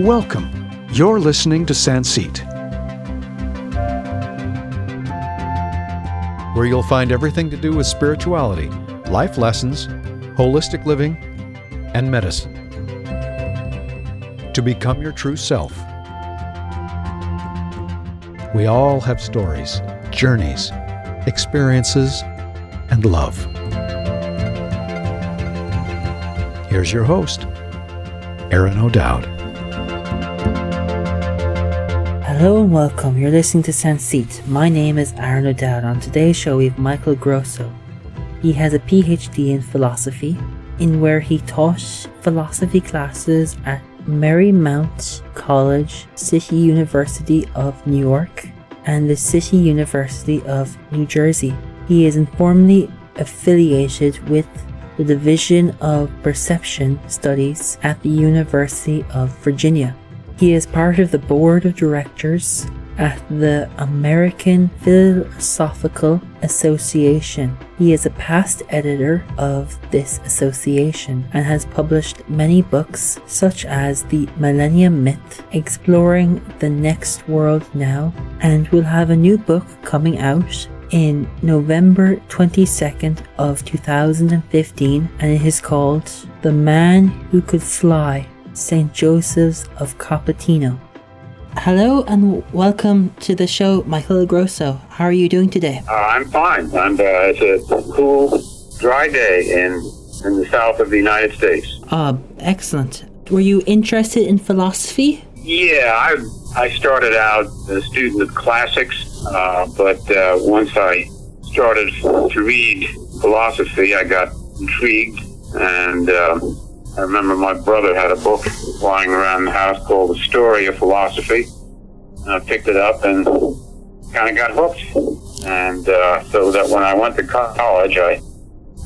Welcome. You're listening to Sanseet, where you'll find everything to do with spirituality, life lessons, holistic living, and medicine. To become your true self. We all have stories, journeys, experiences, and love. Here's your host, Aaron O'Dowd. Hello and welcome. You're listening to Sanseet. My name is Aaron O'Dowd. On today's show, we have Michael Grosso. He has a PhD in philosophy, in where he taught philosophy classes at Marymount College, City University of New York, and the City University of New Jersey. He is informally affiliated with the Division of Perception Studies at the University of Virginia. He is part of the board of directors at the American Philosophical Association. He is a past editor of this association and has published many books, such as The Millennium Myth, Exploring the Next World Now, and will have a new book coming out in November 22nd of 2015 and it is called The Man Who Could Fly St. Joseph's of Cupertino. Hello and welcome to the show, Michael Grosso. How are you doing today? Uh, I'm fine. I'm, uh, it's a cool, dry day in, in the south of the United States. Uh, excellent. Were you interested in philosophy? Yeah, I, I started out a student of classics, uh, but uh, once I started to read philosophy, I got intrigued and um, I remember my brother had a book lying around the house called The Story of Philosophy. And I picked it up and kind of got hooked. And uh, so that when I went to college, I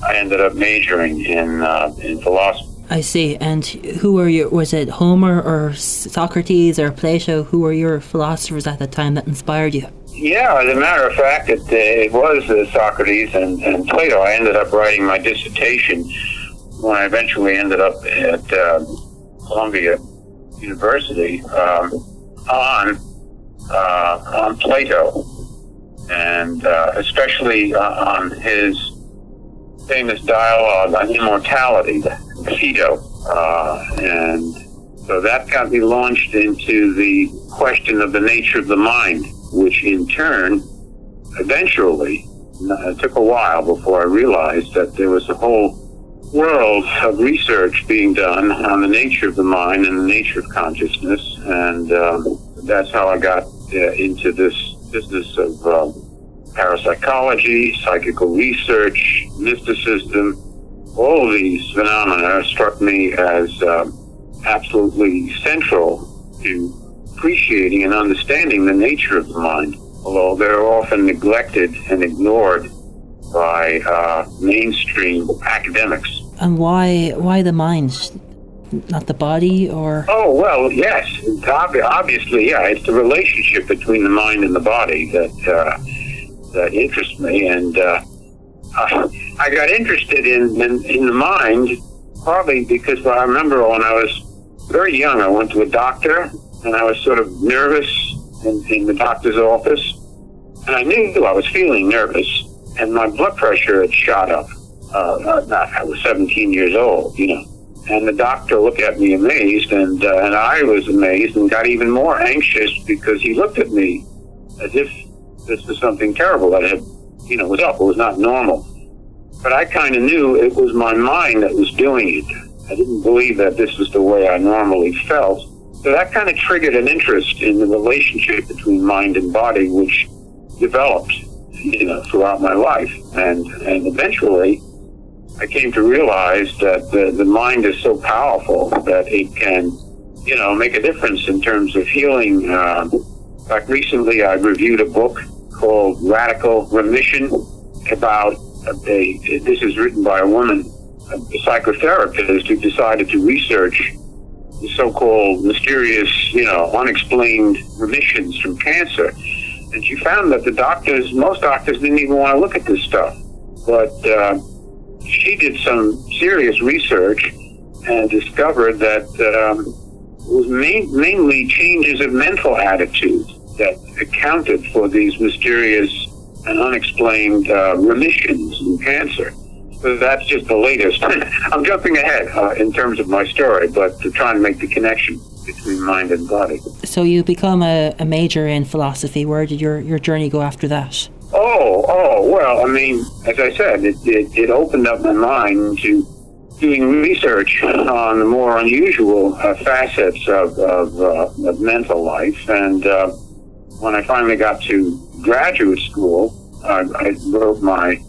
I ended up majoring in uh, in philosophy. I see. And who were your? Was it Homer or Socrates or Plato? Who were your philosophers at the time that inspired you? Yeah, as a matter of fact, it, it was uh, Socrates and, and Plato. I ended up writing my dissertation when I eventually ended up at uh, Columbia University um, on uh, on Plato, and uh, especially uh, on his famous dialogue on immortality, the Phaedo, uh, and so that got me launched into the question of the nature of the mind, which in turn, eventually, it took a while before I realized that there was a whole world of research being done on the nature of the mind and the nature of consciousness, and um, that's how I got uh, into this business of uh, parapsychology, psychical research, mysticism. All of these phenomena struck me as uh, absolutely central to appreciating and understanding the nature of the mind, although they're often neglected and ignored by uh, mainstream academics. And why why the mind, not the body, or? Oh well, yes. obviously, yeah. It's the relationship between the mind and the body that uh, that interests me, and uh, I got interested in, in in the mind partly because I remember when I was very young, I went to a doctor, and I was sort of nervous in, in the doctor's office, and I knew I was feeling nervous and my blood pressure had shot up. Uh, I was 17 years old, you know. And the doctor looked at me amazed, and uh, and I was amazed and got even more anxious because he looked at me as if this was something terrible that had, you know, was up. It was not normal. But I kind of knew it was my mind that was doing it. I didn't believe that this was the way I normally felt. So that kind of triggered an interest in the relationship between mind and body, which developed you know, throughout my life. And, and eventually, I came to realize that the, the mind is so powerful that it can, you know, make a difference in terms of healing. Um, in fact, recently I reviewed a book called Radical Remission about a, this is written by a woman, a psychotherapist who decided to research the so-called mysterious, you know, unexplained remissions from cancer and she found that the doctors, most doctors, didn't even want to look at this stuff. But uh, she did some serious research and discovered that um, was main, mainly changes of mental attitude that accounted for these mysterious and unexplained uh, remissions in cancer. So that's just the latest. I'm jumping ahead uh, in terms of my story, but to try and make the connection between mind and body. So you become a, a major in philosophy. Where did your, your journey go after that? Oh, oh, well, I mean, as I said, it, it, it opened up my mind to doing research on the more unusual uh, facets of, of, uh, of, mental life. And uh, when I finally got to graduate school, I, I wrote my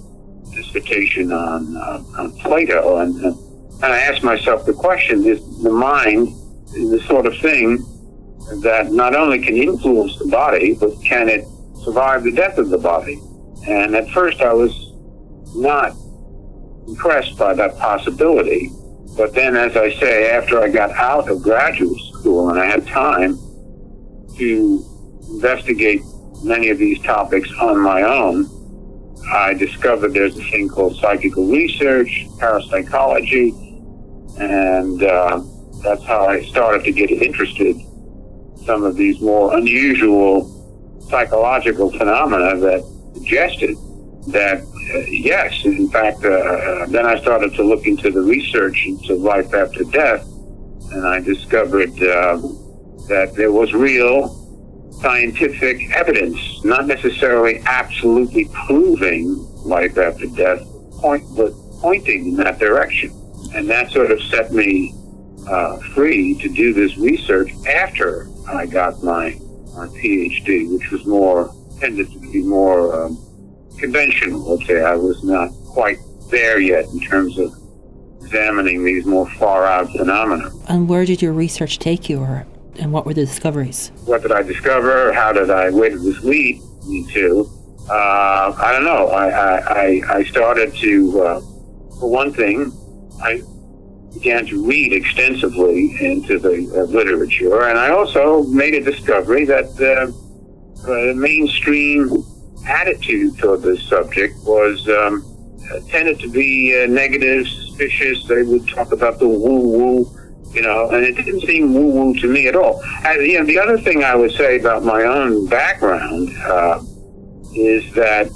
dissertation on, uh, on Plato. And, and I asked myself the question is the mind the sort of thing that not only can influence the body, but can it survive the death of the body? And at first I was not impressed by that possibility. But then, as I say, after I got out of graduate school and I had time to investigate many of these topics on my own, I discovered there's a thing called psychical research, parapsychology, and uh, that's how I started to get interested in some of these more unusual psychological phenomena that suggested that uh, yes, in fact, uh, uh, then I started to look into the research into life after death, and I discovered uh, that there was real scientific evidence, not necessarily absolutely proving life after death, point, but pointing in that direction. And that sort of set me uh, free to do this research after I got my, my PhD, which was more, tended to be more um, conventional, let's say. I was not quite there yet in terms of examining these more far out phenomena. And where did your research take you, or, and what were the discoveries? What did I discover? How did I, where did this lead me to? Uh, I don't know. I, I, I started to, uh, for one thing, I began to read extensively into the uh, literature, and I also made a discovery that uh, the mainstream attitude toward this subject was um, tended to be uh, negative, suspicious. They would talk about the woo-woo, you know, and it didn't seem woo-woo to me at all. And, you know, the other thing I would say about my own background uh, is that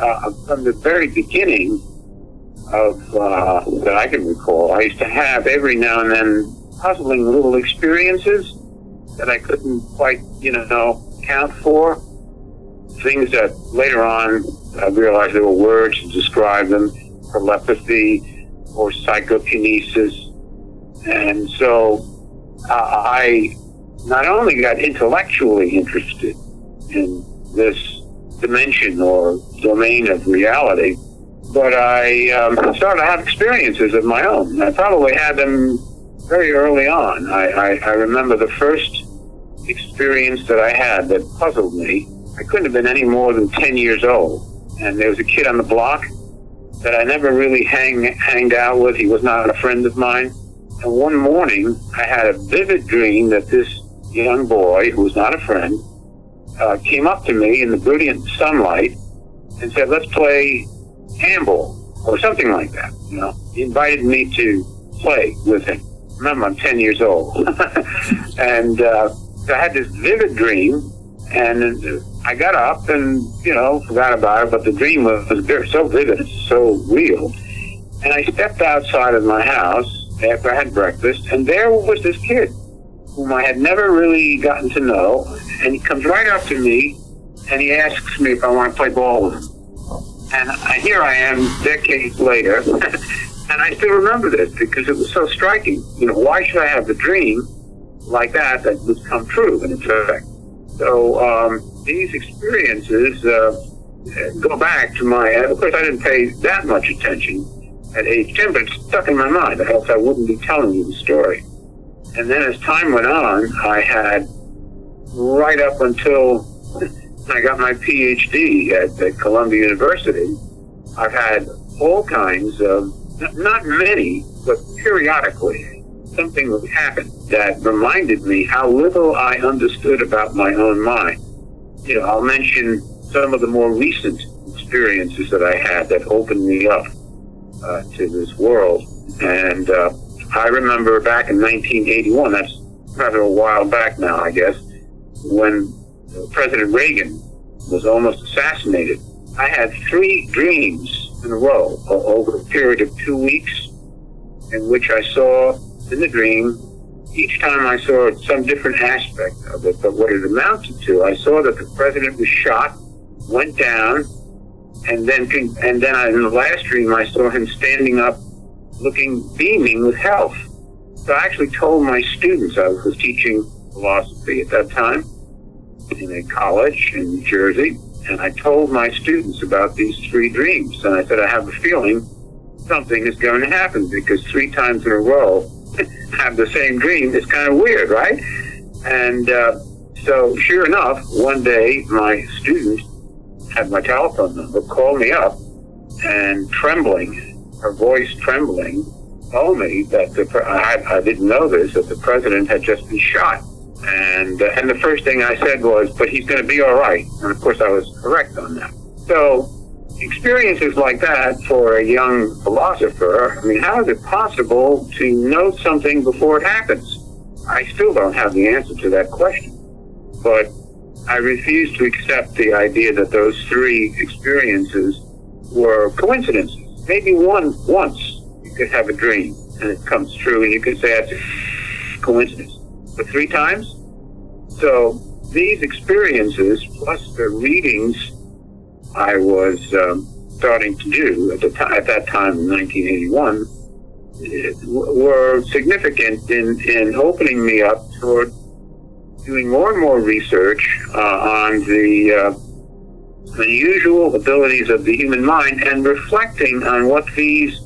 uh, from the very beginning, of uh, that I can recall. I used to have every now and then puzzling little experiences that I couldn't quite, you know, count for. Things that later on I realized there were words to describe them: telepathy or psychokinesis. And so uh, I not only got intellectually interested in this dimension or domain of reality, but I um, started to have experiences of my own. I probably had them very early on. I, I, I remember the first experience that I had that puzzled me. I couldn't have been any more than 10 years old. And there was a kid on the block that I never really hang, hanged out with. He was not a friend of mine. And one morning, I had a vivid dream that this young boy, who was not a friend, uh, came up to me in the brilliant sunlight and said, let's play handball or something like that. You know, he invited me to play with him. Remember, I'm 10 years old, and uh, I had this vivid dream, and I got up and you know forgot about it. But the dream was, was so vivid, so real, and I stepped outside of my house after I had breakfast, and there was this kid whom I had never really gotten to know, and he comes right up to me, and he asks me if I want to play ball with him. And I, here I am decades later, and I still remember this because it was so striking. You know, why should I have a dream like that that would come true in effect? So um, these experiences uh, go back to my. Of course, I didn't pay that much attention at age 10, but it stuck in my mind, else I wouldn't be telling you the story. And then as time went on, I had right up until I got my PhD at, at Columbia University, I've had all kinds of, not many, but periodically, something would happen that reminded me how little I understood about my own mind. You know, I'll mention some of the more recent experiences that I had that opened me up uh, to this world. And uh, I remember back in 1981, that's rather a while back now, I guess, when President Reagan was almost assassinated. I had three dreams in a row over a period of two weeks in which I saw in the dream, each time I saw some different aspect of it, but what it amounted to, I saw that the president was shot, went down, and then and then in the last dream I saw him standing up, looking beaming with health. So I actually told my students I was teaching philosophy at that time in a college in New Jersey, and I told my students about these three dreams, and I said I have a feeling something is going to happen because three times in a row have the same dream It's kind of weird, right? And uh, so, sure enough, one day my student had my telephone number, called me up, and trembling, her voice trembling, told me that the I, I didn't know this that the president had just been shot. And uh, and the first thing I said was, "But he's going to be all right." And of course, I was correct on that. So experiences like that for a young philosopher, I mean, how is it possible to know something before it happens? I still don't have the answer to that question. But I refuse to accept the idea that those three experiences were coincidences. Maybe one once you could have a dream and it comes true and you could say that's a coincidence. But three times? So these experiences plus the readings I was um, starting to do at, the t- at that time in 1981 were significant in, in opening me up toward doing more and more research uh, on the uh, unusual abilities of the human mind and reflecting on what these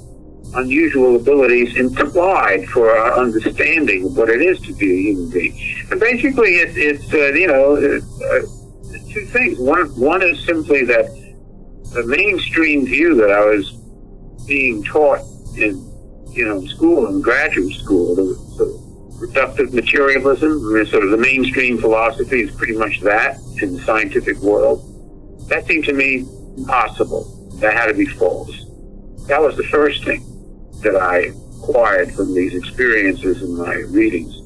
unusual abilities implied for our understanding of what it is to be a human being. And basically, it, it's uh, you know uh, two things. One one is simply that the mainstream view that I was being taught in, you know, school and graduate school, the sort of reductive materialism, sort of the mainstream philosophy is pretty much that in the scientific world. That seemed to me impossible. That had to be false. That was the first thing that I acquired from these experiences and my readings.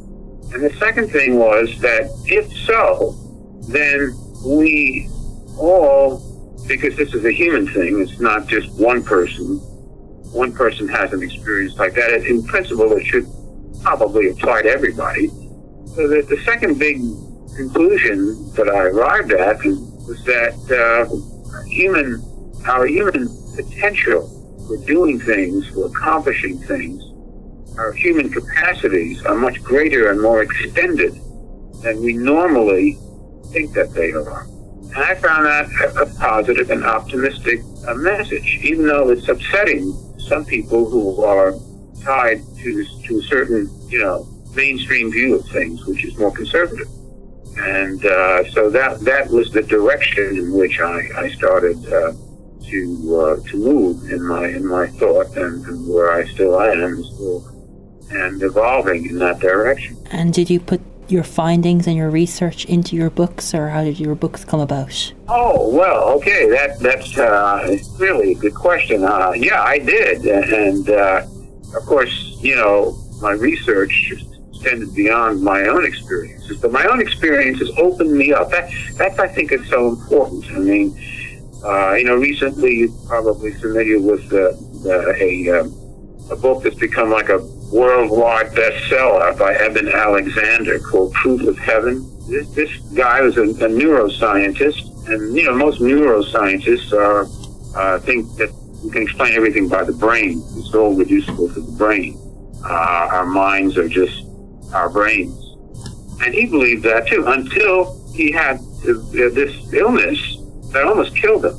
And the second thing was that if so, then we all because this is a human thing. It's not just one person. One person has an experience like that. In principle, it should probably apply to everybody. So the, the second big conclusion that I arrived at was that uh, human, our human potential for doing things, we're accomplishing things, our human capacities are much greater and more extended than we normally think that they are. And I found that a positive and optimistic uh, message, even though it's upsetting some people who are tied to to a certain, you know, mainstream view of things, which is more conservative. And uh, so that that was the direction in which I, I started uh, to uh, to move in my in my thought, and, and where I still am, still and evolving in that direction. And did you put your findings and your research into your books, or how did your books come about? Oh well, okay, that that's uh, really a good question. Uh, yeah, I did, and uh, of course, you know, my research extended beyond my own experiences, but my own experiences opened me up. That that's I think is so important. I mean, uh, you know, recently you're probably familiar with the, the a um, a book that's become like a worldwide bestseller by Eben Alexander called Proof of Heaven. This, this guy was a, a neuroscientist, and you know most neuroscientists are uh, think that you can explain everything by the brain. It's all reducible to the brain. Uh, our minds are just our brains, and he believed that too until he had this illness that almost killed him,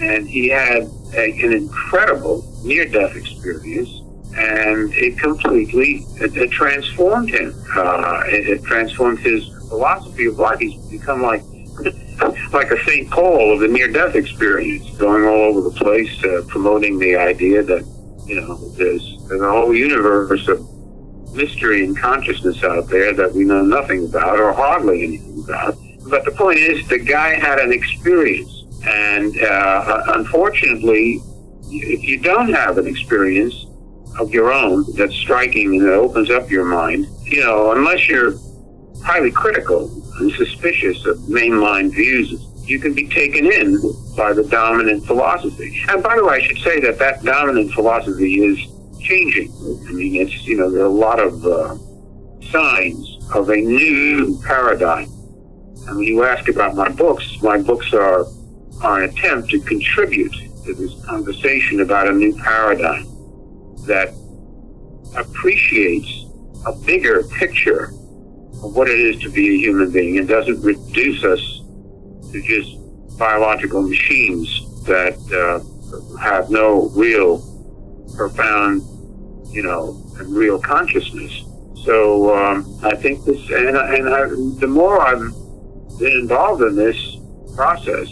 and he had a, an incredible near-death experience and it completely it, it transformed him. Uh, it, it, transformed his philosophy of life. He's become like like a Saint Paul of the near-death experience, going all over the place, uh, promoting the idea that you know there's, there's a whole universe of mystery and consciousness out there that we know nothing about or hardly anything about. But the point is, the guy had an experience, and uh, unfortunately, if you don't have an experience, of your own that's striking and that opens up your mind. You know, unless you're highly critical and suspicious of mainline views, you can be taken in by the dominant philosophy. And by the way, I should say that that dominant philosophy is changing. I mean, it's, you know, there are a lot of uh, signs of a new paradigm. And when you ask about my books, my books are, an attempt to contribute to this conversation about a new paradigm that appreciates a bigger picture of what it is to be a human being and doesn't reduce us to just biological machines that uh, have no real profound, you know, and real consciousness. So um, I think this, and, and I, the more I've been involved in this process,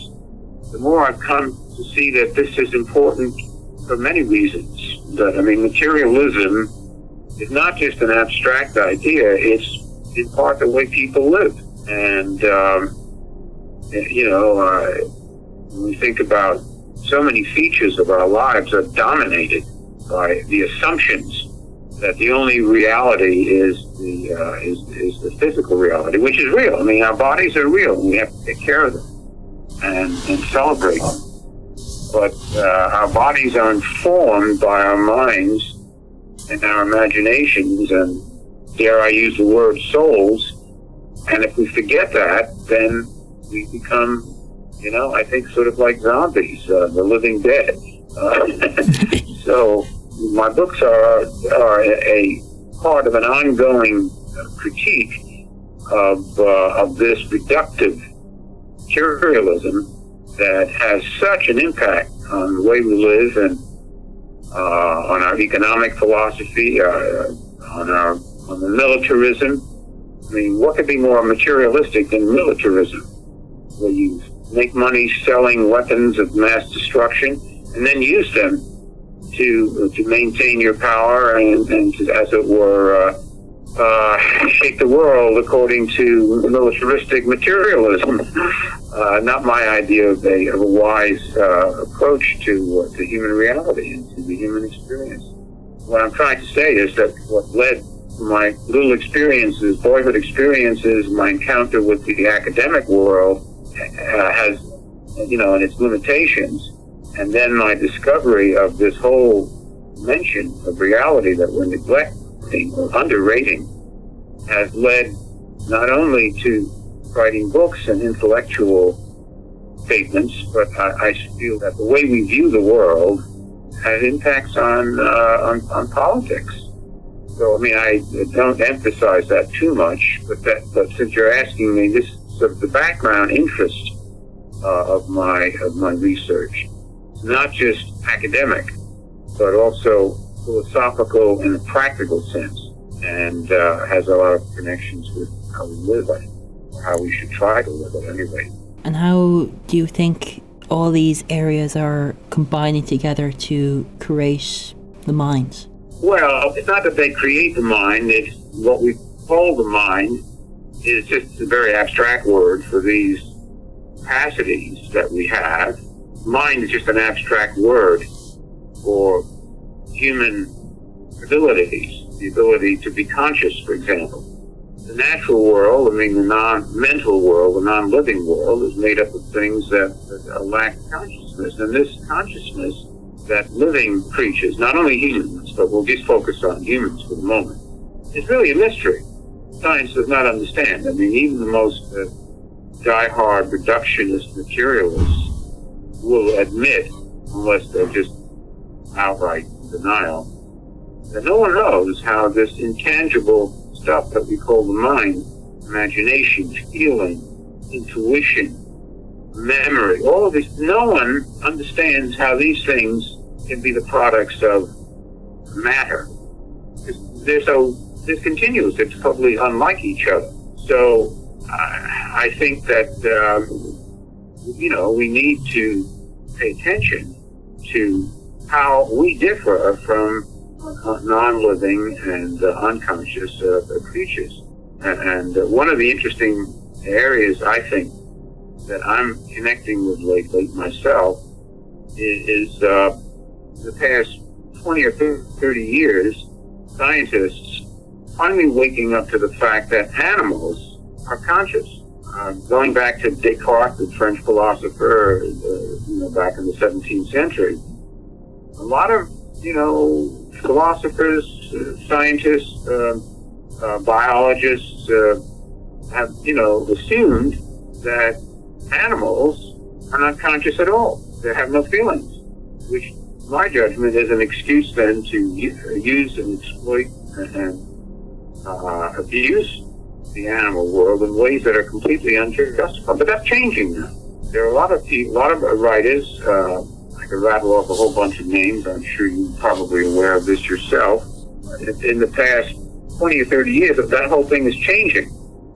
the more I've come to see that this is important for many reasons. That I mean, materialism is not just an abstract idea; it's in part the way people live, and um, you know, uh, when we think about so many features of our lives are dominated by the assumptions that the only reality is the uh, is, is the physical reality, which is real. I mean, our bodies are real, and we have to take care of them and, and celebrate. But uh, our bodies are informed by our minds and our imaginations, and dare I use the word souls. And if we forget that, then we become, you know, I think sort of like zombies, uh, the living dead. Uh, so my books are are a part of an ongoing critique of uh, of this reductive materialism that has such an impact on the way we live and uh, on our economic philosophy, uh, on our on the militarism. I mean, what could be more materialistic than militarism, where you make money selling weapons of mass destruction and then use them to to maintain your power and, and to, as it were, uh, uh, shake the world according to militaristic materialism. Uh, not my idea of a, of a wise uh, approach to uh, to human reality and to the human experience. What I'm trying to say is that what led my little experiences, boyhood experiences, my encounter with the academic world uh, has, you know, and its limitations and then my discovery of this whole dimension of reality that we're neglecting or underrating has led not only to writing books and intellectual statements, but I, I feel that the way we view the world has impacts on, uh, on, on politics. So I mean, I don't emphasize that too much, but that but since you're asking me, this sort of the background interest uh, of my of my research not just academic, but also philosophical in a practical sense, and uh, has a lot of connections with how we live, or how we should try to live it anyway. And how do you think all these areas are combining together to create the mind? Well, it's not that they create the mind, it's what we call the mind is just a very abstract word for these capacities that we have mind is just an abstract word for human abilities, the ability to be conscious, for example. The natural world, I mean the non-mental world, the non-living world, is made up of things that, that lack consciousness. And this consciousness that living creatures, not only humans, but we'll just focus on humans for the moment, is really a mystery. Science does not understand. I mean, even the most uh, die-hard reductionist materialists will admit, unless they're just outright denial, that no one knows how this intangible stuff that we call the mind, imagination, feeling, intuition, memory, all of this, no one understands how these things can be the products of matter. They're so discontinuous, they're totally unlike each other. So I, I think that um, you know, we need to pay attention to how we differ from non-living and uh, unconscious uh, creatures. And, uh, one of the interesting areas I think that I'm connecting with lately myself is, is uh, the past 20 or 30 years, scientists finally waking up to the fact that animals are conscious. Uh, going back to Descartes, the French philosopher, uh, you know, back in the 17th century, a lot of, you know, philosophers, uh, scientists, uh, uh, biologists uh, have, you know, assumed that animals are not conscious at all. They have no feelings, which my judgment is an excuse then to use and exploit and uh, abuse the animal world in ways that are completely unjustified. But that's changing now. There are a lot of a lot of writers. Uh, could rattle off a whole bunch of names. I'm sure you're probably aware of this yourself. In the past 20 or 30 years, that whole thing is changing.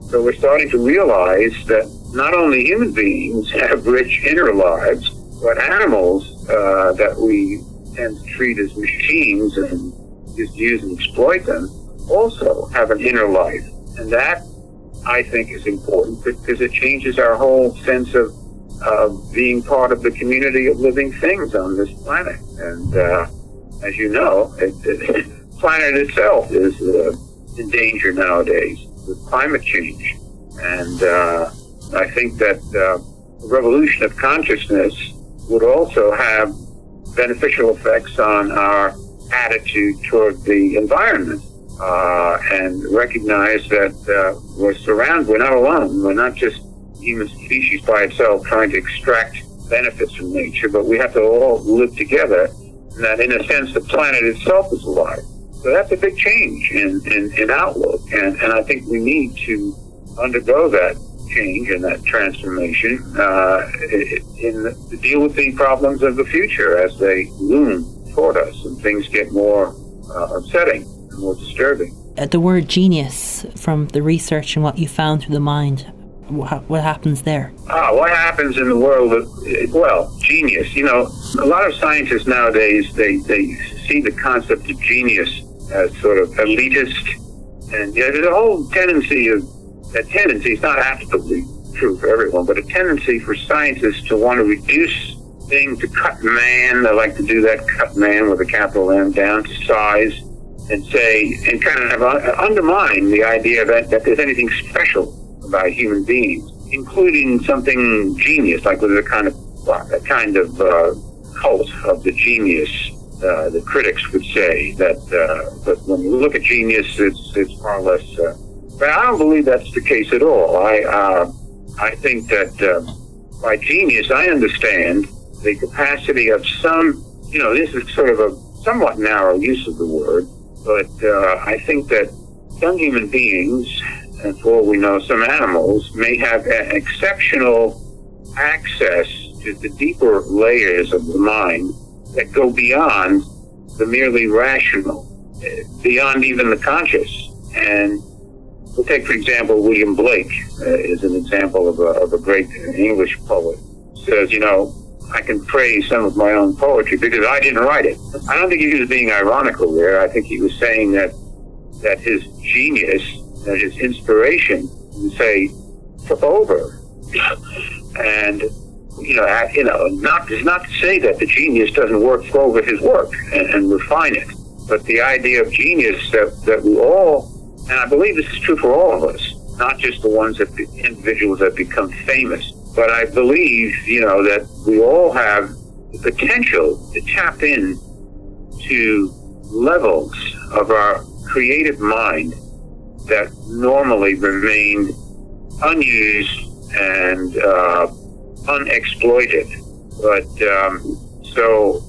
So we're starting to realize that not only human beings have rich inner lives, but animals uh, that we tend to treat as machines and just use and exploit them also have an inner life. And that, I think, is important because it changes our whole sense of uh, being part of the community of living things on this planet. And uh, as you know, it, it, planet itself is uh, in danger nowadays with climate change. And uh, I think that uh, the revolution of consciousness would also have beneficial effects on our attitude toward the environment uh, and recognize that uh, we're surrounded, we're not alone. We're not just human species by itself trying to extract benefits from nature, but we have to all live together. And that, in a sense, the planet itself is alive. So that's a big change in, in, in outlook. And, and I think we need to undergo that change and that transformation uh, in the, to deal with the problems of the future as they loom toward us and things get more uh, upsetting and more disturbing. Uh, the word genius from the research and what you found through the mind, what happens there? Ah, what happens in the world of, well, genius. You know, a lot of scientists nowadays, they, they see the concept of genius as sort of elitist. And yeah, there's a whole tendency of a tendency, it's not absolutely true for everyone, but a tendency for scientists to want to reduce things to cut man. They like to do that cut man with a capital M down to size and say, and kind of undermine the idea that, that there's anything special about human beings, including something genius, like with a kind of, a kind of uh, cult of the genius. Uh, the critics would say that, uh, but when you look at genius, it's, it's far less uh, but I don't believe that's the case at all. I uh, I think that uh, by genius, I understand the capacity of some. You know, this is sort of a somewhat narrow use of the word, but uh, I think that some human beings, and for all we know, some animals, may have exceptional access to the deeper layers of the mind that go beyond the merely rational, beyond even the conscious. And We'll take, for example, William Blake uh, is an example of a, of a great English poet. Says, you know, I can praise some of my own poetry because I didn't write it. I don't think he was being ironical there. I think he was saying that that his genius, that his inspiration, and say, "Flip over. and you know, you know, not is not to say that the genius doesn't work over his work and, and refine it, but the idea of genius that that we all and I believe this is true for all of us, not just the ones that individuals that become famous. But I believe, you know, that we all have the potential to tap in to levels of our creative mind that normally remained unused and uh, unexploited. But um, so,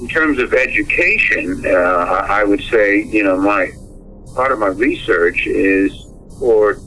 in terms of education, uh, I would say, you know, my part of my research is or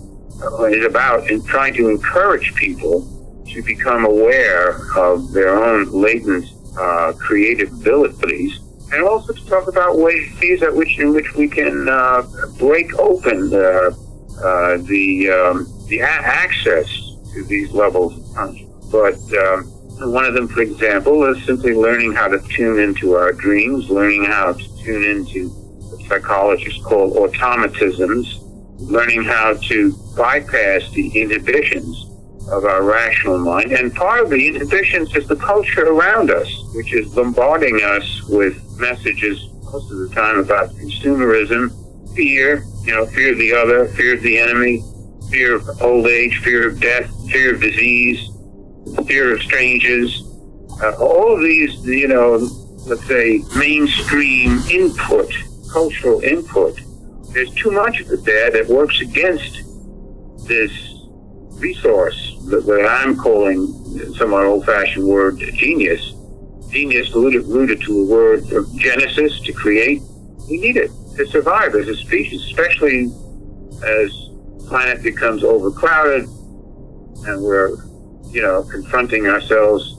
uh, is about in trying to encourage people to become aware of their own latent uh, creative abilities, and also to talk about ways at which in which we can uh, break open the uh, the um, the a- access to these levels of consciousness. But um, one of them, for example, is simply learning how to tune into our dreams, learning how to tune into what psychologists call automatisms, learning how to bypass the inhibitions of our rational mind. And part of the inhibitions is the culture around us, which is bombarding us with messages most of the time about consumerism, fear, you know, fear of the other, fear of the enemy, fear of old age, fear of death, fear of disease, fear of strangers. Uh, all of these, you know, let's say mainstream input, cultural input. There's too much of it there that works against this resource that I'm calling somewhat old-fashioned word genius. Genius alluded, alluded to a word of genesis to create. We need it to survive as a species, especially as planet becomes overcrowded and we're, you know, confronting ourselves.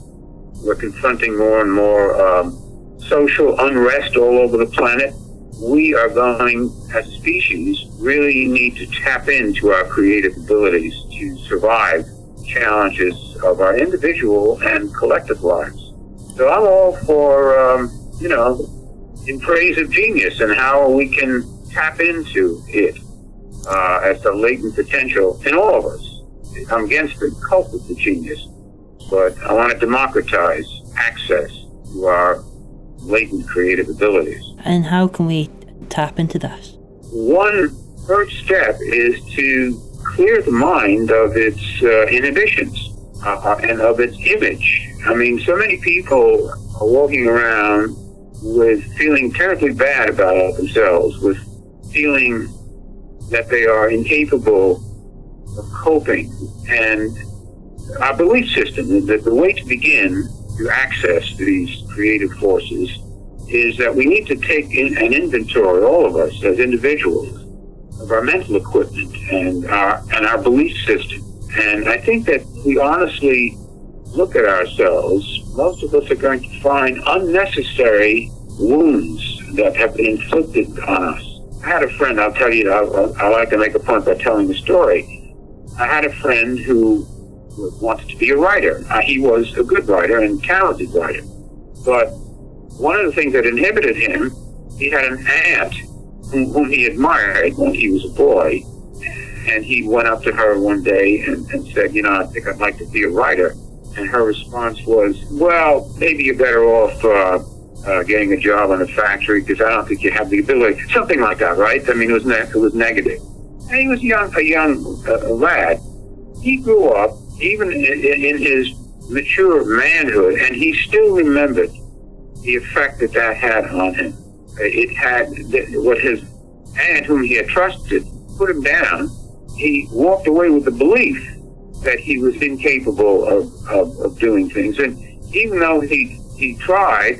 We're confronting more and more um, social unrest all over the planet. We are going, as a species, really need to tap into our creative abilities to survive challenges of our individual and collective lives. So I'm all for, um, you know, in praise of genius and how we can tap into it uh, as the latent potential in all of us. I'm against the cult of the genius, but I want to democratize access to our latent creative abilities. And how can we tap into that? One first step is to clear the mind of its uh, inhibitions uh, and of its image. I mean, so many people are walking around with feeling terribly bad about themselves, with feeling that they are incapable of coping. And our belief system, is that the way to begin to access these creative forces is that we need to take in an inventory, all of us as individuals, of our mental equipment and our and our belief system. And I think that we honestly look at ourselves, most of us are going to find unnecessary wounds that have been inflicted on us. I had a friend, I'll tell you, I, I like to make a point by telling the story. I had a friend who wanted to be a writer. Uh, he was a good writer and talented writer. But one of the things that inhibited him, he had an aunt whom, he admired when he was a boy. And he went up to her one day and, and said, you know, I think I'd like to be a writer. And her response was, well, maybe you're better off uh, uh, getting a job in a factory because I don't think you have the ability. Something like that, right? I mean, it was ne- it was negative. And he was young, a young uh, lad. He grew up, even in, in his mature manhood, and he still remembered the effect that that had on him. It had what his aunt, whom he had trusted, put him down. He walked away with the belief that he was incapable of, of, of doing things. And even though he, he tried,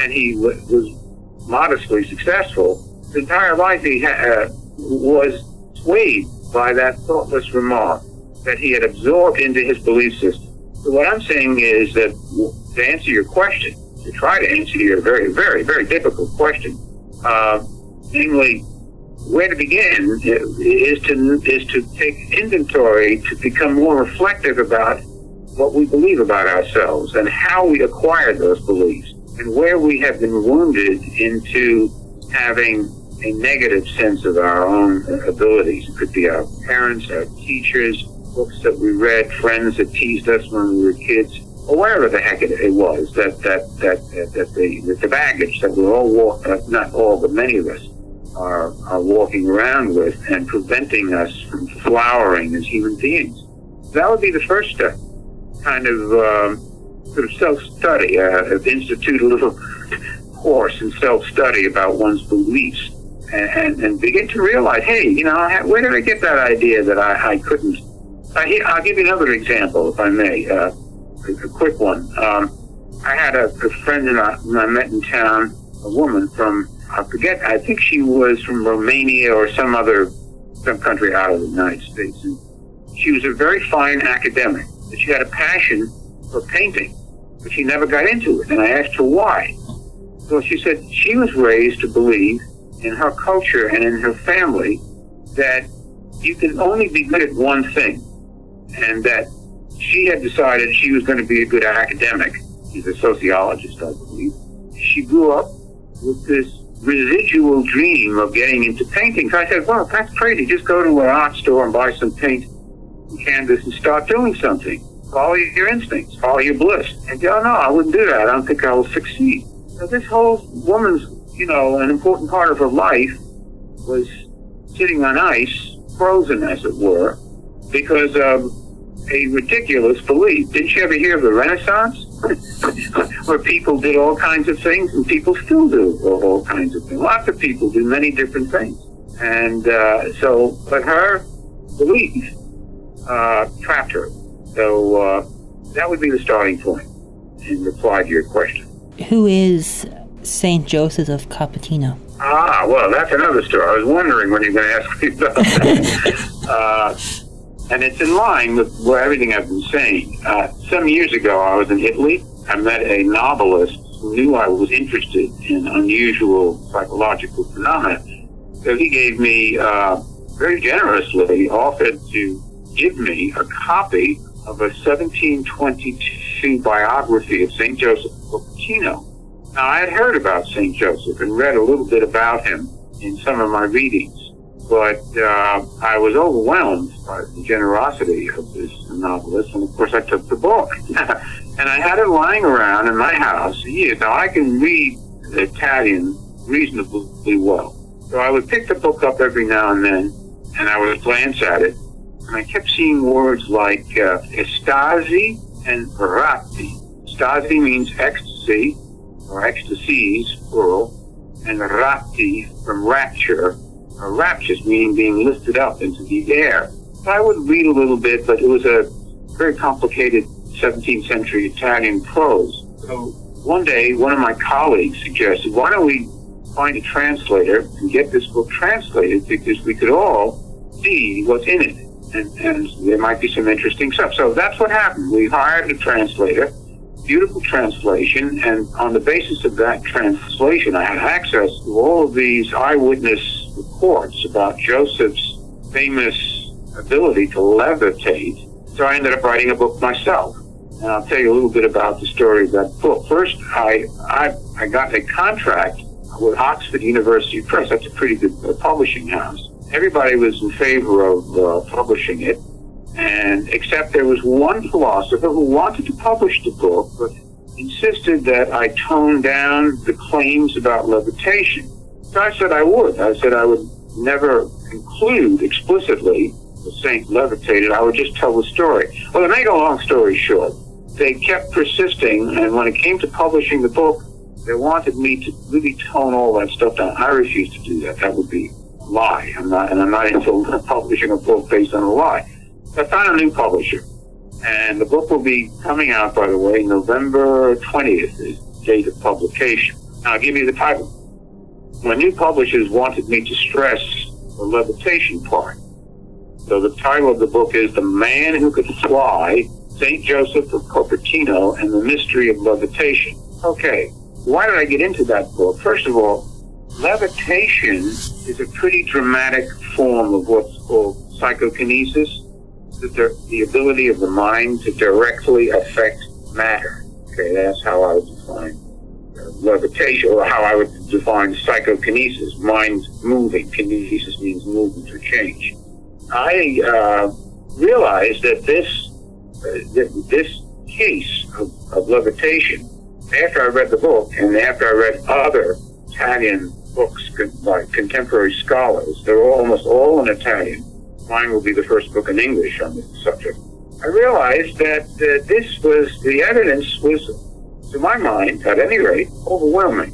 and he w- was modestly successful, his entire life he ha- uh, was swayed by that thoughtless remark that he had absorbed into his belief system. So what I'm saying is that to answer your question, to try to answer your very, very, very difficult question, uh, namely, where to begin is to is to take inventory to become more reflective about what we believe about ourselves and how we acquired those beliefs and where we have been wounded into having a negative sense of our own abilities. It could be our parents, our teachers, books that we read, friends that teased us when we were kids, or wherever the heck it, it was that that that that the the baggage that we're all walk, uh, not all, but many of us are are walking around with and preventing us from flowering as human beings. That would be the first step, kind of. Um, sort of self-study, uh, institute a little course in self-study about one's beliefs and, and, begin to realize, hey, you know, where did I get that idea that I, I couldn't? I, I'll give you another example, if I may, uh, a, a, quick one. Um, I had a, a friend that I, I met in town, a woman from, I forget, I think she was from Romania or some other, some country out of the United States. And she was a very fine academic, but she had a passion for painting but she never got into it. And I asked her why. So she said she was raised to believe in her culture and in her family that you can only be good at one thing. And that she had decided she was going to be a good academic. She's a sociologist, I believe. She grew up with this residual dream of getting into painting. So I said, well, that's crazy. Just go to an art store and buy some paint and canvas and start doing something. Follow your instincts. Follow your bliss. And go, oh, no, I wouldn't do that. I don't think I will succeed. So this whole woman's, you know, an important part of her life was sitting on ice, frozen as it were, because of a ridiculous belief. Didn't you ever hear of the Renaissance? Where people did all kinds of things and people still do all kinds of things. Lots of people do many different things. And uh, so, but her belief uh, trapped her. So uh, that would be the starting point in reply to your question. Who is Saint Joseph of Cupertino? Ah, well, that's another story. I was wondering when you were going to ask me about that. and it's in line with where everything I've been saying. Uh, some years ago, I was in Italy. I met a novelist who knew I was interested in unusual psychological phenomena. So he gave me, uh, very generously, offered to give me a copy of a 1722 biography of St. Joseph Cupertino. Now, I had heard about St. Joseph and read a little bit about him in some of my readings, but uh, I was overwhelmed by the generosity of this novelist, and of course, I took the book. and I had it lying around in my house years. Now, I can read Italian reasonably well. So I would pick the book up every now and then, and I would glance at it, and I kept seeing words like uh, estasi and ratti. Stasi means ecstasy, or ecstasies, plural, and ratti from rapture, or raptures, meaning being lifted up into the air. I would read a little bit, but it was a very complicated 17th century Italian prose. So one day, one of my colleagues suggested, why don't we find a translator and get this book translated because we could all see what's in it. And, and there might be some interesting stuff. So that's what happened. We hired a translator beautiful translation, and on the basis of that translation, I had access to all of these eyewitness reports about Joseph's famous ability to levitate. So I ended up writing a book myself. And I'll tell you a little bit about the story of that book. First, I, I, I got a contract with Oxford University Press. That's a pretty good uh, publishing house. Everybody was in favor of uh, publishing it and except there was one philosopher who wanted to publish the book, but insisted that I tone down the claims about levitation. So I said I would. I said I would never conclude explicitly the saint levitated. I would just tell the story. Well, to make a long story short, they kept persisting, and when it came to publishing the book, they wanted me to really tone all that stuff down. I refused to do that. That would be a lie. I'm not, and I'm not into publishing a book based on a lie. I found a new publisher. And the book will be coming out, by the way, November 20th is the date of publication. Now, I'll give you the title. My new publishers wanted me to stress the levitation part. So the title of the book is The Man Who Could Fly, St. Joseph of Cupertino and the Mystery of Levitation. Okay, why did I get into that book? First of all, levitation is a pretty dramatic form of what's called psychokinesis the, the ability of the mind to directly affect matter. Okay, that's how I would define levitation, or how I would define psychokinesis, mind moving. Kinesis means movement or change. I uh, realized that this uh, that this case of, of levitation, after I read the book and after I read other Italian books by contemporary scholars, they're almost all in Italian mine will be the first book in English on this subject. I realized that uh, this was, the evidence was, to my mind, at any rate, overwhelming.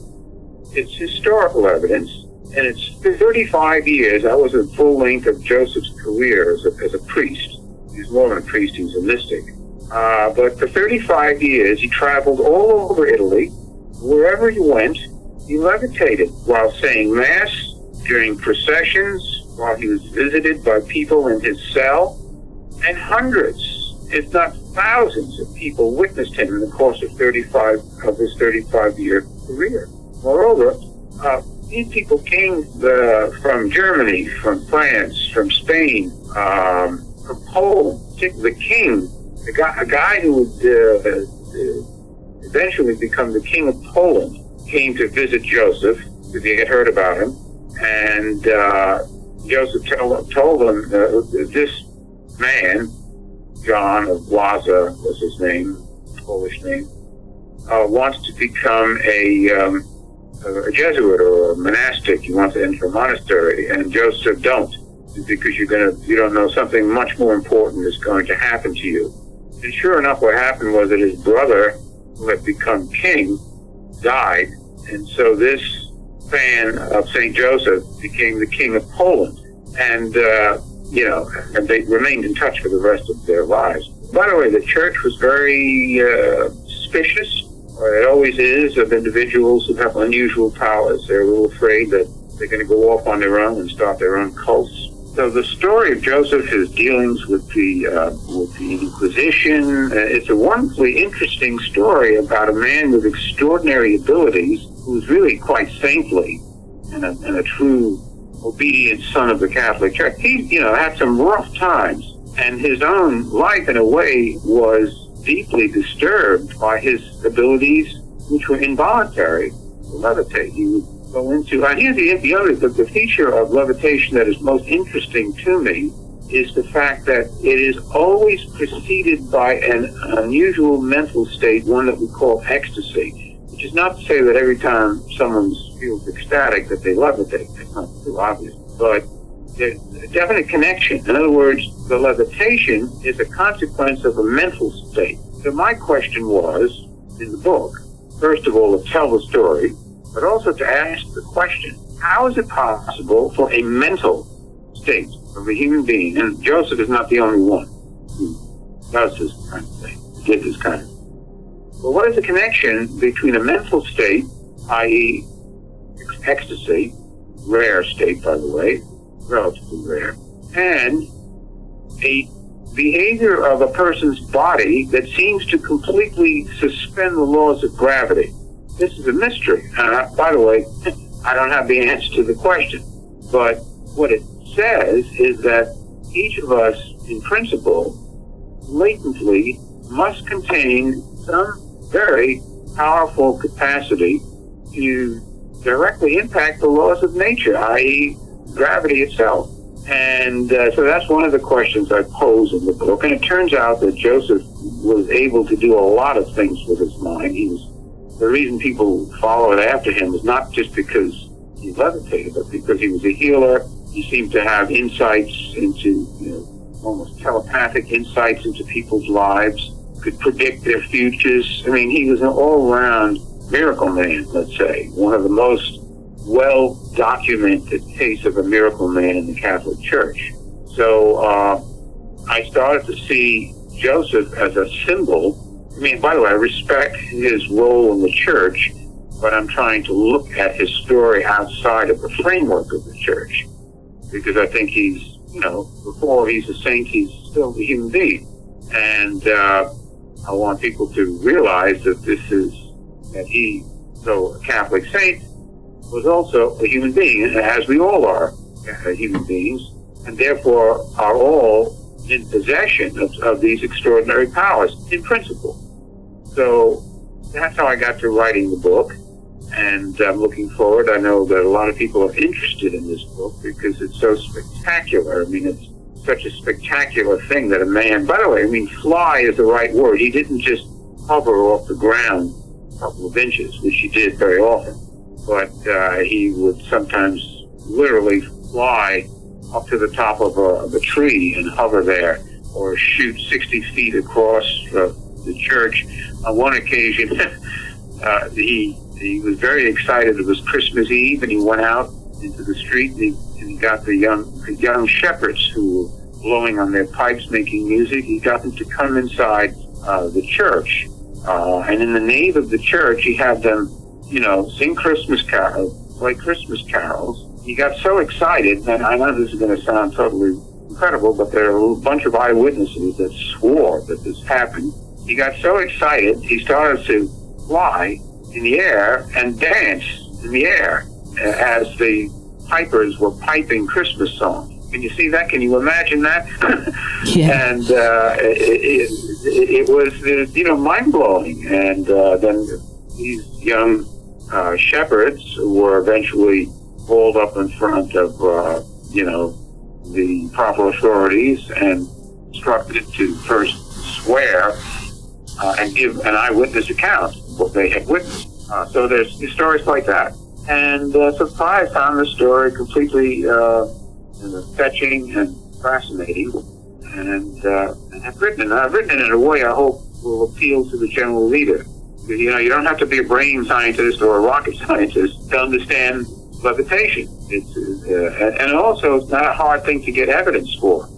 It's historical evidence, and it's 35 years. I was at full length of Joseph's career as a, as a priest. He's more than a priest, he's a mystic. Uh, but for 35 years, he traveled all over Italy. Wherever he went, he levitated while saying Mass, during processions, while he was visited by people in his cell, and hundreds, if not thousands, of people witnessed him in the course of 35 of his 35-year career. Moreover, uh, these people came uh, from Germany, from France, from Spain, um, from Poland. The king, the guy, a guy who would uh, uh, eventually become the king of Poland, came to visit Joseph because he had heard about him, and uh, Joseph told, told him uh, this man, John of Waza was his name, Polish name, uh, wants to become a, um, a Jesuit or a monastic. He wants to enter a monastery, and Joseph don't. because you're gonna you don't know something much more important is going to happen to you. And sure enough, what happened was that his brother, who had become king, died, and so this fan of Saint Joseph became the king of Poland, and uh, you know, and they remained in touch for the rest of their lives. By the way, the church was very uh, suspicious. Or it always is of individuals who have unusual powers. They're a little afraid that they're going to go off on their own and start their own cults. So the story of Joseph, his dealings with the uh, with the Inquisition, uh, it's a wonderfully interesting story about a man with extraordinary abilities who's really quite saintly and a, and a true obedient son of the Catholic Church. He, you know, had some rough times, and his own life, in a way, was deeply disturbed by his abilities, which were involuntary, to levitate. He would go into. Uh, and here's the, the other the, the feature of levitation that is most interesting to me is the fact that it is always preceded by an unusual mental state, one that we call ecstasy, which is not to say that every time someone feels ecstatic that they levitate. It's not too obvious. But there's a definite connection. In other words, the levitation is a consequence of a mental state. So my question was, in the book, first of all, to tell the story, but also to ask the question, how is it possible for a mental state of a human being, and Joseph is not the only one who does this kind of thing, did this kind of But what is the connection between a mental state, i.e., ecstasy, rare state, by the way, relatively rare, and a behavior of a person's body that seems to completely suspend the laws of gravity? this is a mystery. Uh, by the way, I don't have the answer to the question, but what it says is that each of us, in principle, latently must contain some very powerful capacity to directly impact the laws of nature, i.e., gravity itself. And uh, so that's one of the questions I pose in the book. And it turns out that Joseph was able to do a lot of things with his mind. He was the reason people followed after him was not just because he levitated, but because he was a healer. He seemed to have insights into, you know, almost telepathic insights into people's lives, could predict their futures. I mean, he was an all-round miracle man, let's say, one of the most well documented case of a miracle man in the Catholic Church. So uh, I started to see Joseph as a symbol I mean, by the way, I respect his role in the church, but I'm trying to look at his story outside of the framework of the church because I think he's, you know, before he's a saint, he's still a human being. And uh, I want people to realize that this is, that he, though a Catholic saint, was also a human being, as we all are uh, human beings, and therefore are all in possession of, of these extraordinary powers in principle. So that's how I got to writing the book. And I'm looking forward. I know that a lot of people are interested in this book because it's so spectacular. I mean, it's such a spectacular thing that a man, by the way, I mean, fly is the right word. He didn't just hover off the ground couple of inches, which he did very often, but uh, he would sometimes literally fly up to the top of a, of a tree and hover there, or shoot 60 feet across uh, the church. On one occasion, uh, he he was very excited. It was Christmas Eve, and he went out into the street and he, and he got the young the young shepherds who were blowing on their pipes, making music. He got them to come inside uh, the church, uh, and in the nave of the church, he had them, you know, sing Christmas carols, play Christmas carols. He got so excited, and I know this is going to sound totally incredible, but there are a bunch of eyewitnesses that swore that this happened he got so excited, he started to fly in the air and dance in the air as the pipers were piping Christmas songs. Can you see that? Can you imagine that? yeah. And uh, it, it, it, was, uh, you know, mind blowing. And uh, then these young uh, shepherds were eventually hauled up in front of, uh, you know, the proper authorities and instructed to first swear uh, and give an eyewitness account of what they had witnessed. Uh, so there's stories like that. And uh, so I found the story completely and fetching and fascinating. And, uh, and I've written it. I've written it in a way I hope will appeal to the general reader. You know, you don't have to be a brain scientist or a rocket scientist to understand levitation. It's, uh, and also, it's not a hard thing to get evidence for.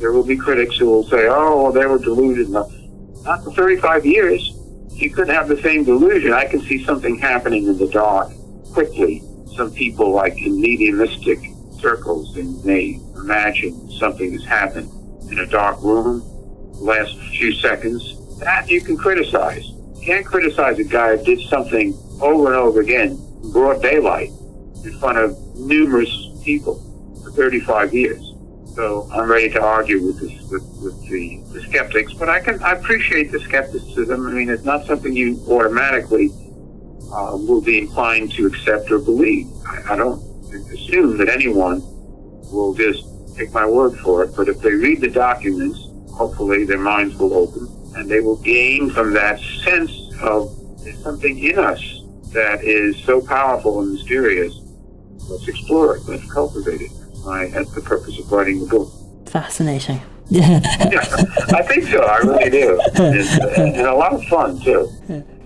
There will be critics who will say, "Oh, they were deluded." Not for 35 years. You couldn't have the same delusion. I can see something happening in the dark quickly. Some people, like in mediumistic circles, and they imagine something has happened in a dark room. Last few seconds, that you can criticize. You can't criticize a guy who did something over and over again, in broad daylight, in front of numerous people for 35 years. So I'm ready to argue with, this, with, with the, the skeptics, but I can I appreciate the skepticism. I mean, it's not something you automatically uh, will be inclined to accept or believe. I, I don't assume that anyone will just take my word for it, but if they read the documents, hopefully their minds will open and they will gain from that sense of there's something in us that is so powerful and mysterious. Let's explore it. Let's cultivate it. I, that's the purpose of writing the book. Fascinating. yeah, I think so. I really do. And, and a lot of fun too.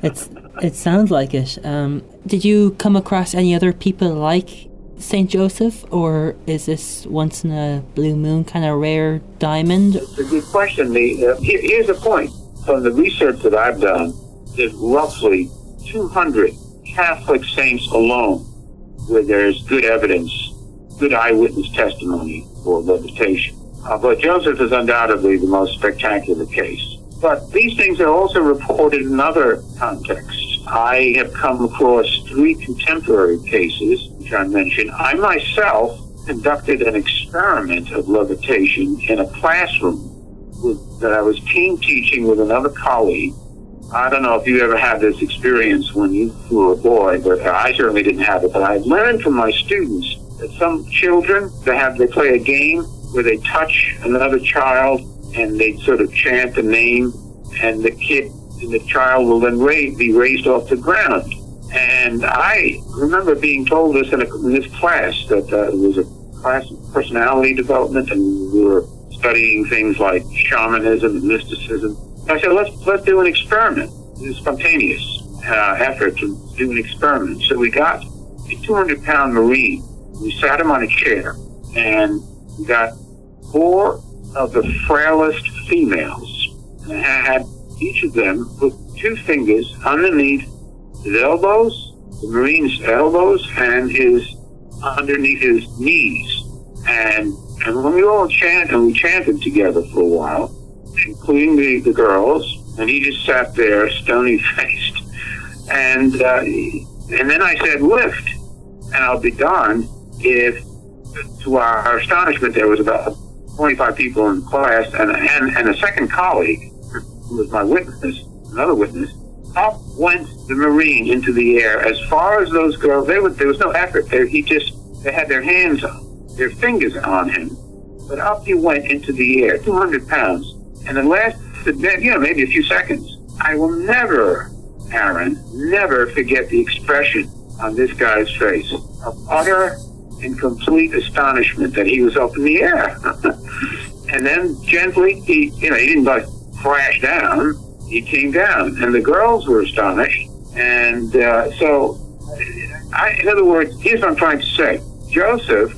It's it sounds like it. Um, did you come across any other people like Saint Joseph, or is this once in a blue moon kind of rare diamond? It's a good question. The, uh, here, here's the point. From the research that I've done, there's roughly 200 Catholic saints alone where there's good evidence, good eyewitness testimony for levitation. Uh, but Joseph is undoubtedly the most spectacular case. But these things are also reported in other contexts. I have come across three contemporary cases, which I mentioned. I myself conducted an experiment of levitation in a classroom with, that I was team teaching with another colleague. I don't know if you ever had this experience when you were a boy, but I certainly didn't have it. But I learned from my students that some children they have they play a game where they touch another child and they sort of chant a name, and the kid and the child will then raise, be raised off the ground. And I remember being told this in, a, in this class that uh, it was a class of personality development, and we were studying things like shamanism and mysticism. I said, let's let's do an experiment. Spontaneous uh, effort to do an experiment. So we got a 200 pound Marine. We sat him on a chair, and we got four of the frailest females and had each of them put two fingers underneath his elbows, the Marine's elbows, and his underneath his knees. And and when we all chant and we chanted together for a while, including the, the girls, and he just sat there stony faced. And uh, and then I said, lift. And I'll be darned if to our, astonishment there was about 25 people in the class and, and, and a second colleague who was my witness, another witness, up went the Marine into the air as far as those girls. Would, there was no effort. They, he just, they had their hands on, their fingers on him. But up he went into the air, 200 pounds. And it lasted, you know, maybe a few seconds. I will never, Aaron, never forget the expression on this guy's face of utter and complete astonishment that he was up in the air. and then gently, he, you know, he didn't like crashed down, he came down, and the girls were astonished. And uh, so, I, in other words, here's what I'm trying to say: Joseph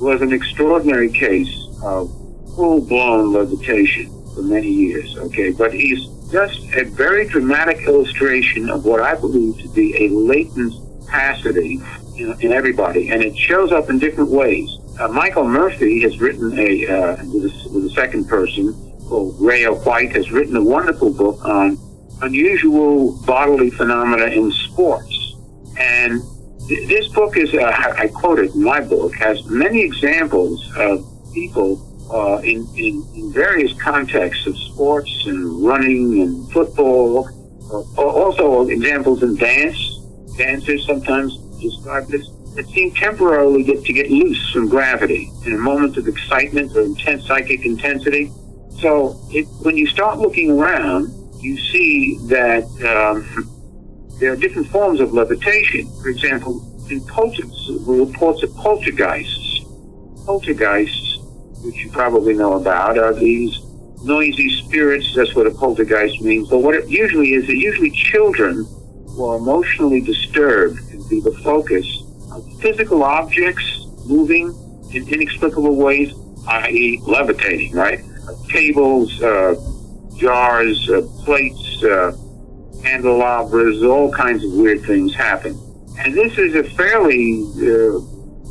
was an extraordinary case of full-blown levitation for many years. Okay, but he's just a very dramatic illustration of what I believe to be a latent capacity in, in everybody, and it shows up in different ways. Uh, Michael Murphy has written a uh, with, a, with a second person called Rhea White has written a wonderful book on unusual bodily phenomena in sports. And th- this book is, uh, I quoted in my book, has many examples of people uh, in, in, in, various contexts of sports and running and football. Uh, also examples in dance. Dancers sometimes describe this that seem temporarily get, to get loose from gravity in a moment of excitement or intense psychic intensity so it, when you start looking around, you see that um, there are different forms of levitation. For example, in polter- reports of poltergeists, poltergeists, which you probably know about, are these noisy spirits. That's what a poltergeist means. But what it usually is, it usually children who are emotionally disturbed can be the focus of physical objects moving in inexplicable ways, i.e., levitating, right? Tables, uh, jars, uh, plates, uh, candelabras, all kinds of weird things happen. And this is a fairly uh,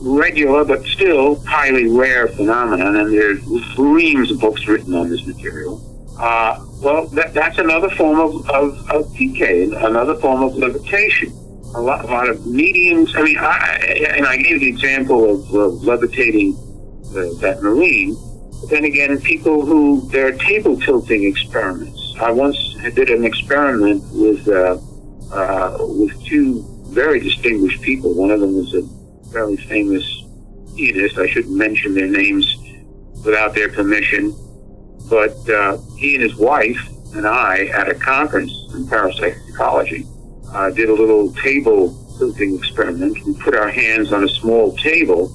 regular but still highly rare phenomenon, and there's reams of books written on this material. Uh, well, that, that's another form of, of, of PK, another form of levitation. A lot, a lot of mediums. I mean, I, and I gave the example of, of levitating the, that marine. Then again, people who their table tilting experiments. I once did an experiment with uh, uh, with two very distinguished people. One of them was a fairly famous pianist. I shouldn't mention their names without their permission. But uh, he and his wife and I, at a conference in parapsychology, uh, did a little table tilting experiment. We put our hands on a small table.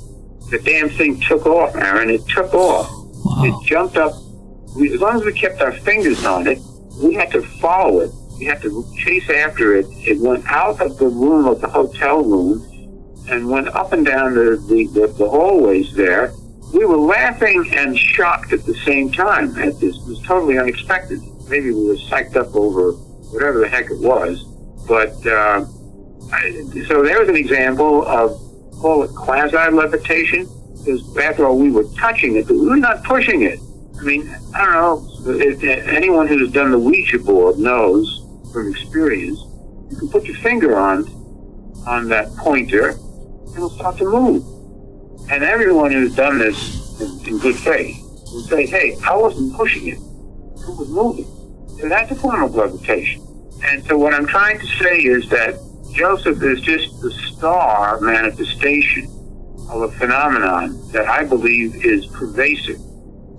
The damn thing took off, Aaron. It took off. Wow. It jumped up. As long as we kept our fingers on it, we had to follow it. We had to chase after it. It went out of the room of the hotel room and went up and down the, the, the, the hallways there. We were laughing and shocked at the same time at this. It was totally unexpected. Maybe we were psyched up over whatever the heck it was. But uh, I, so there's an example of call it quasi levitation. Because after all, we were touching it, but we were not pushing it. I mean, I don't know. If, anyone who's done the Ouija board knows from experience. You can put your finger on on that pointer and it'll start to move. And everyone who's done this in, in good faith will say, hey, I wasn't pushing it. It was moving. So that's a form of levitation. And so what I'm trying to say is that Joseph is just the star manifestation of a phenomenon that I believe is pervasive.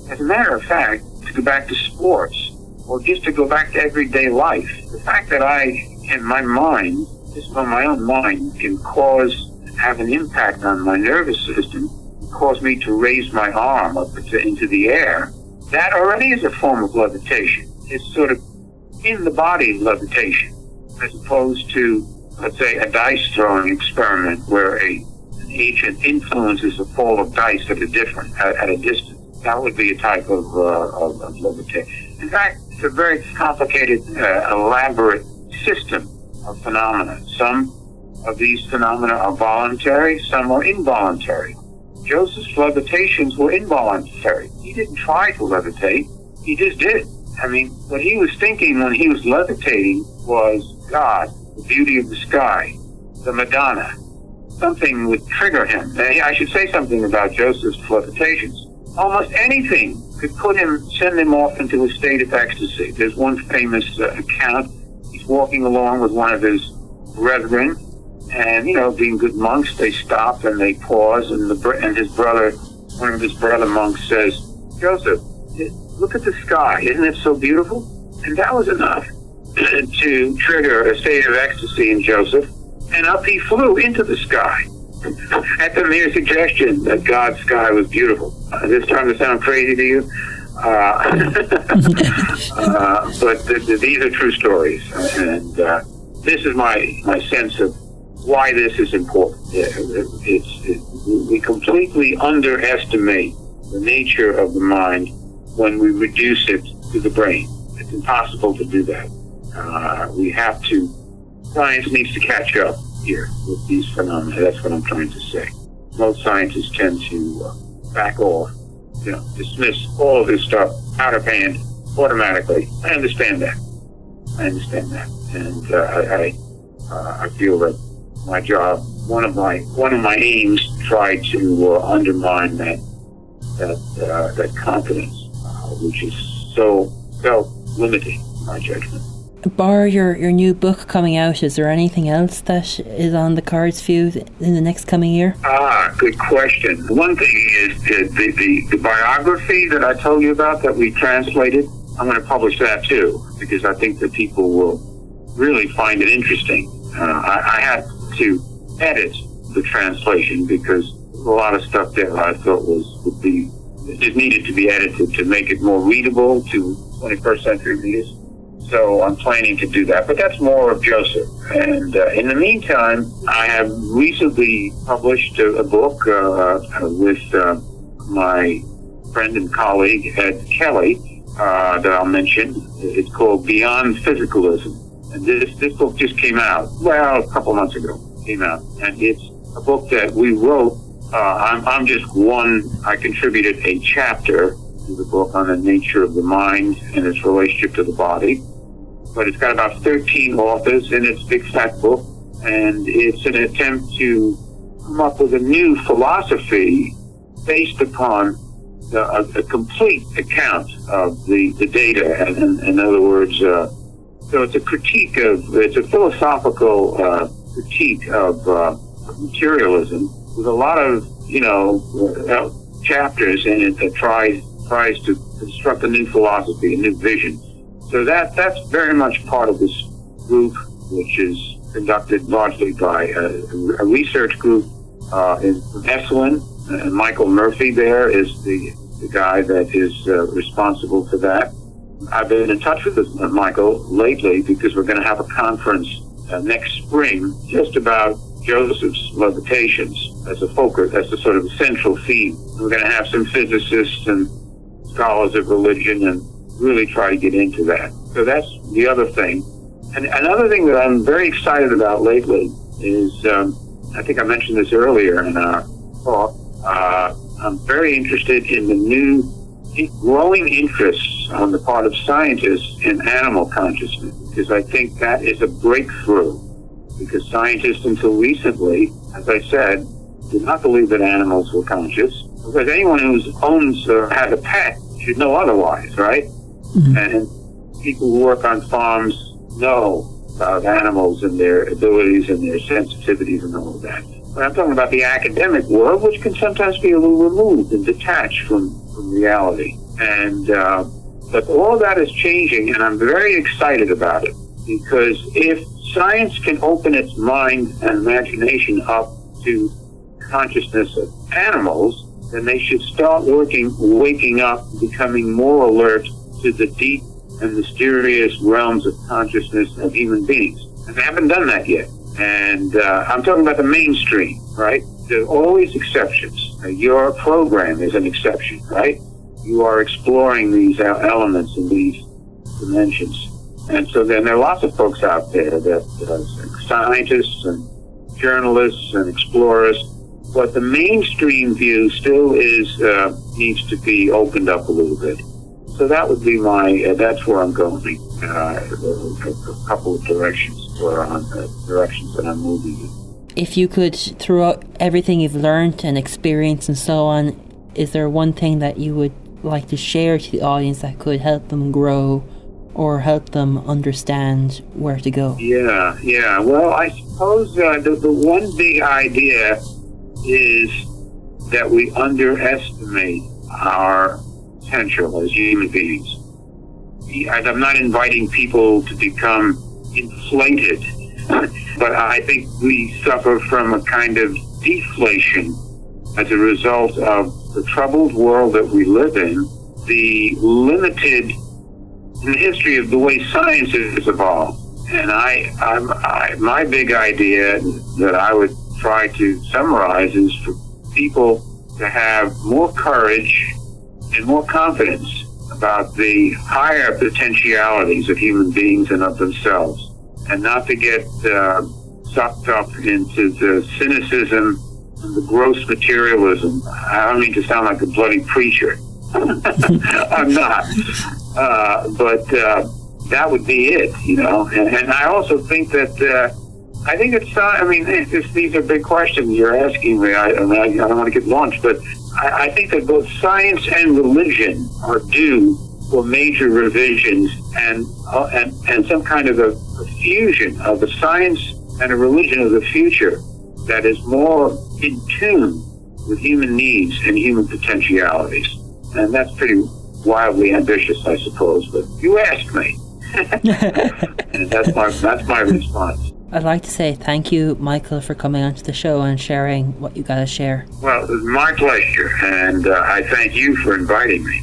As a matter of fact, to go back to sports, or just to go back to everyday life, the fact that I, in my mind, just on my own mind, can cause have an impact on my nervous system, cause me to raise my arm up into the air, that already is a form of levitation. It's sort of in the body levitation, as opposed to, let's say, a dice throwing experiment where a, agent influences a fall of dice at a different at, at a distance. That would be a type of, uh, of, of levitation. In fact, it's a very complicated, uh, elaborate system of phenomena. Some of these phenomena are voluntary, some are involuntary. Joseph's levitations were involuntary. He didn't try to levitate, he just did. I mean, what he was thinking when he was levitating was God, the beauty of the sky, the Madonna. Something would trigger him. I should say something about Joseph's levitations. Almost anything could put him, send him off into a state of ecstasy. There's one famous uh, account. He's walking along with one of his brethren, and, you know, being good monks, they stop and they pause, and, the, and his brother, one of his brother monks says, Joseph, look at the sky. Isn't it so beautiful? And that was enough to trigger a state of ecstasy in Joseph. And up he flew into the sky at the mere suggestion that God's sky was beautiful. Uh, this starting to sound crazy to you? Uh, uh, but th- th- these are true stories. And uh, this is my, my sense of why this is important. It's, it, we completely underestimate the nature of the mind when we reduce it to the brain. It's impossible to do that. Uh, we have to, science needs to catch up here with these phenomena. That's what I'm trying to say. Most scientists tend to uh, back off, you know, dismiss all of this stuff out of hand automatically. I understand that. I understand that. And uh, I, I, uh, I feel that my job, one of my one of my aims tried to uh, undermine that that uh, that confidence, uh, which is so self limiting, in my judgment. Bar your, your new book coming out, is there anything else that is on the cards for you in the next coming year? Ah, good question. One thing is the, the, the, the biography that I told you about that we translated. I'm going to publish that too because I think that people will really find it interesting. Uh, I, I, had to edit the translation because a lot of stuff there I thought was would be just needed to be edited to make it more readable to 21st century readers. So I'm planning to do that, but that's more of Joseph. And uh, in the meantime, I have recently published a, a book uh, with uh, my friend and colleague Ed Kelly uh, that I'll mention. It's called Beyond Physicalism. And this, this book just came out, well, a couple months ago, came out. And it's a book that we wrote. Uh, I'm, I'm just one, I contributed a chapter to the book on the nature of the mind and its relationship to the body. But it's got about 13 authors in its big fat book. And it's an attempt to come up with a new philosophy based upon a, a, complete account of the, the data. And, in, other words, uh, so it's a critique of, it's a philosophical uh, critique of uh, materialism with a lot of, you know, uh, chapters in it that tries tries to construct a new philosophy, a new vision. So that that's very much part of this group, which is conducted largely by a, a research group uh, in Esalen. And Michael Murphy there is the, the guy that is uh, responsible for that. I've been in touch with Michael lately because we're going to have a conference uh, next spring just about Joseph's levitations as a focus, as a sort of central theme. We're going to have some physicists and scholars of religion and really try to get into that. So that's the other thing. And another thing that I'm very excited about lately is, um, I think I mentioned this earlier in our talk, uh, I'm very interested in the new growing interests on the part of scientists in animal consciousness because I think that is a breakthrough because scientists until recently, as I said, did not believe that animals were conscious because anyone who owns or has a pet should know otherwise, right? Mm-hmm. And people who work on farms know about animals and their abilities and their sensitivities and all of that. But I'm talking about the academic world, which can sometimes be a little removed and detached from, from reality. And uh, but all that is changing, and I'm very excited about it because if science can open its mind and imagination up to consciousness of animals, then they should start working, waking up, becoming more alert to the deep and mysterious realms of consciousness of human beings. And they haven't done that yet. And uh, I'm talking about the mainstream, right? There are always exceptions. Uh, your program is an exception, right? You are exploring these elements and these dimensions. And so then there are lots of folks out there that uh, scientists and journalists and explorers, but the mainstream view still is uh, needs to be opened up a little bit. So that would be my. Uh, that's where I'm going. Uh, a couple of directions where I'm uh, directions that I'm moving. If you could, throughout everything you've learned and experienced and so on, is there one thing that you would like to share to the audience that could help them grow or help them understand where to go? Yeah, yeah. Well, I suppose uh, the, the one big idea is that we underestimate our potential as human beings. I'm not inviting people to become inflated, but I think we suffer from a kind of deflation as a result of the troubled world that we live in, the limited in the history of the way science has evolved. And I, I, my big idea that I would try to summarize is for people to have more courage and more confidence about the higher potentialities of human beings and of themselves, and not to get uh, sucked up into the cynicism and the gross materialism. I don't mean to sound like a bloody preacher. I'm not. Uh, but uh, that would be it, you know. And, and I also think that uh, I think it's. Uh, I mean, it's, these are big questions you're asking me. I, I, I don't want to get launched, but I, I think that both science and religion are due for major revisions and uh, and and some kind of a, a fusion of a science and a religion of the future that is more in tune with human needs and human potentialities. And that's pretty wildly ambitious, I suppose. But you asked me, and that's my that's my response. I'd like to say thank you, Michael, for coming onto the show and sharing what you got to share. Well, it was my pleasure, and uh, I thank you for inviting me.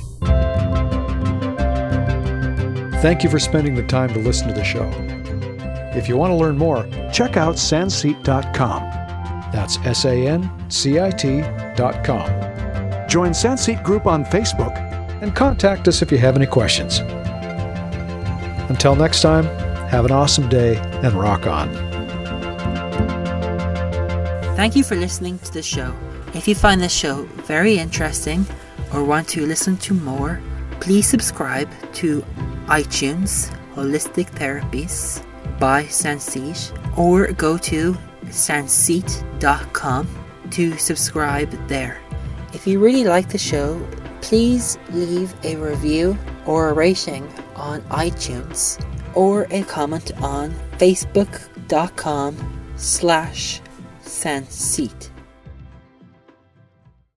Thank you for spending the time to listen to the show. If you want to learn more, check out sancit.com. That's S A N C I T.com. Join Sancit Group on Facebook and contact us if you have any questions. Until next time, have an awesome day and rock on. Thank you for listening to the show. If you find this show very interesting or want to listen to more, please subscribe to iTunes Holistic Therapies by Sancit or go to sancit.com to subscribe there. If you really like the show, please leave a review or a rating on iTunes or a comment on facebook.com slash sancit.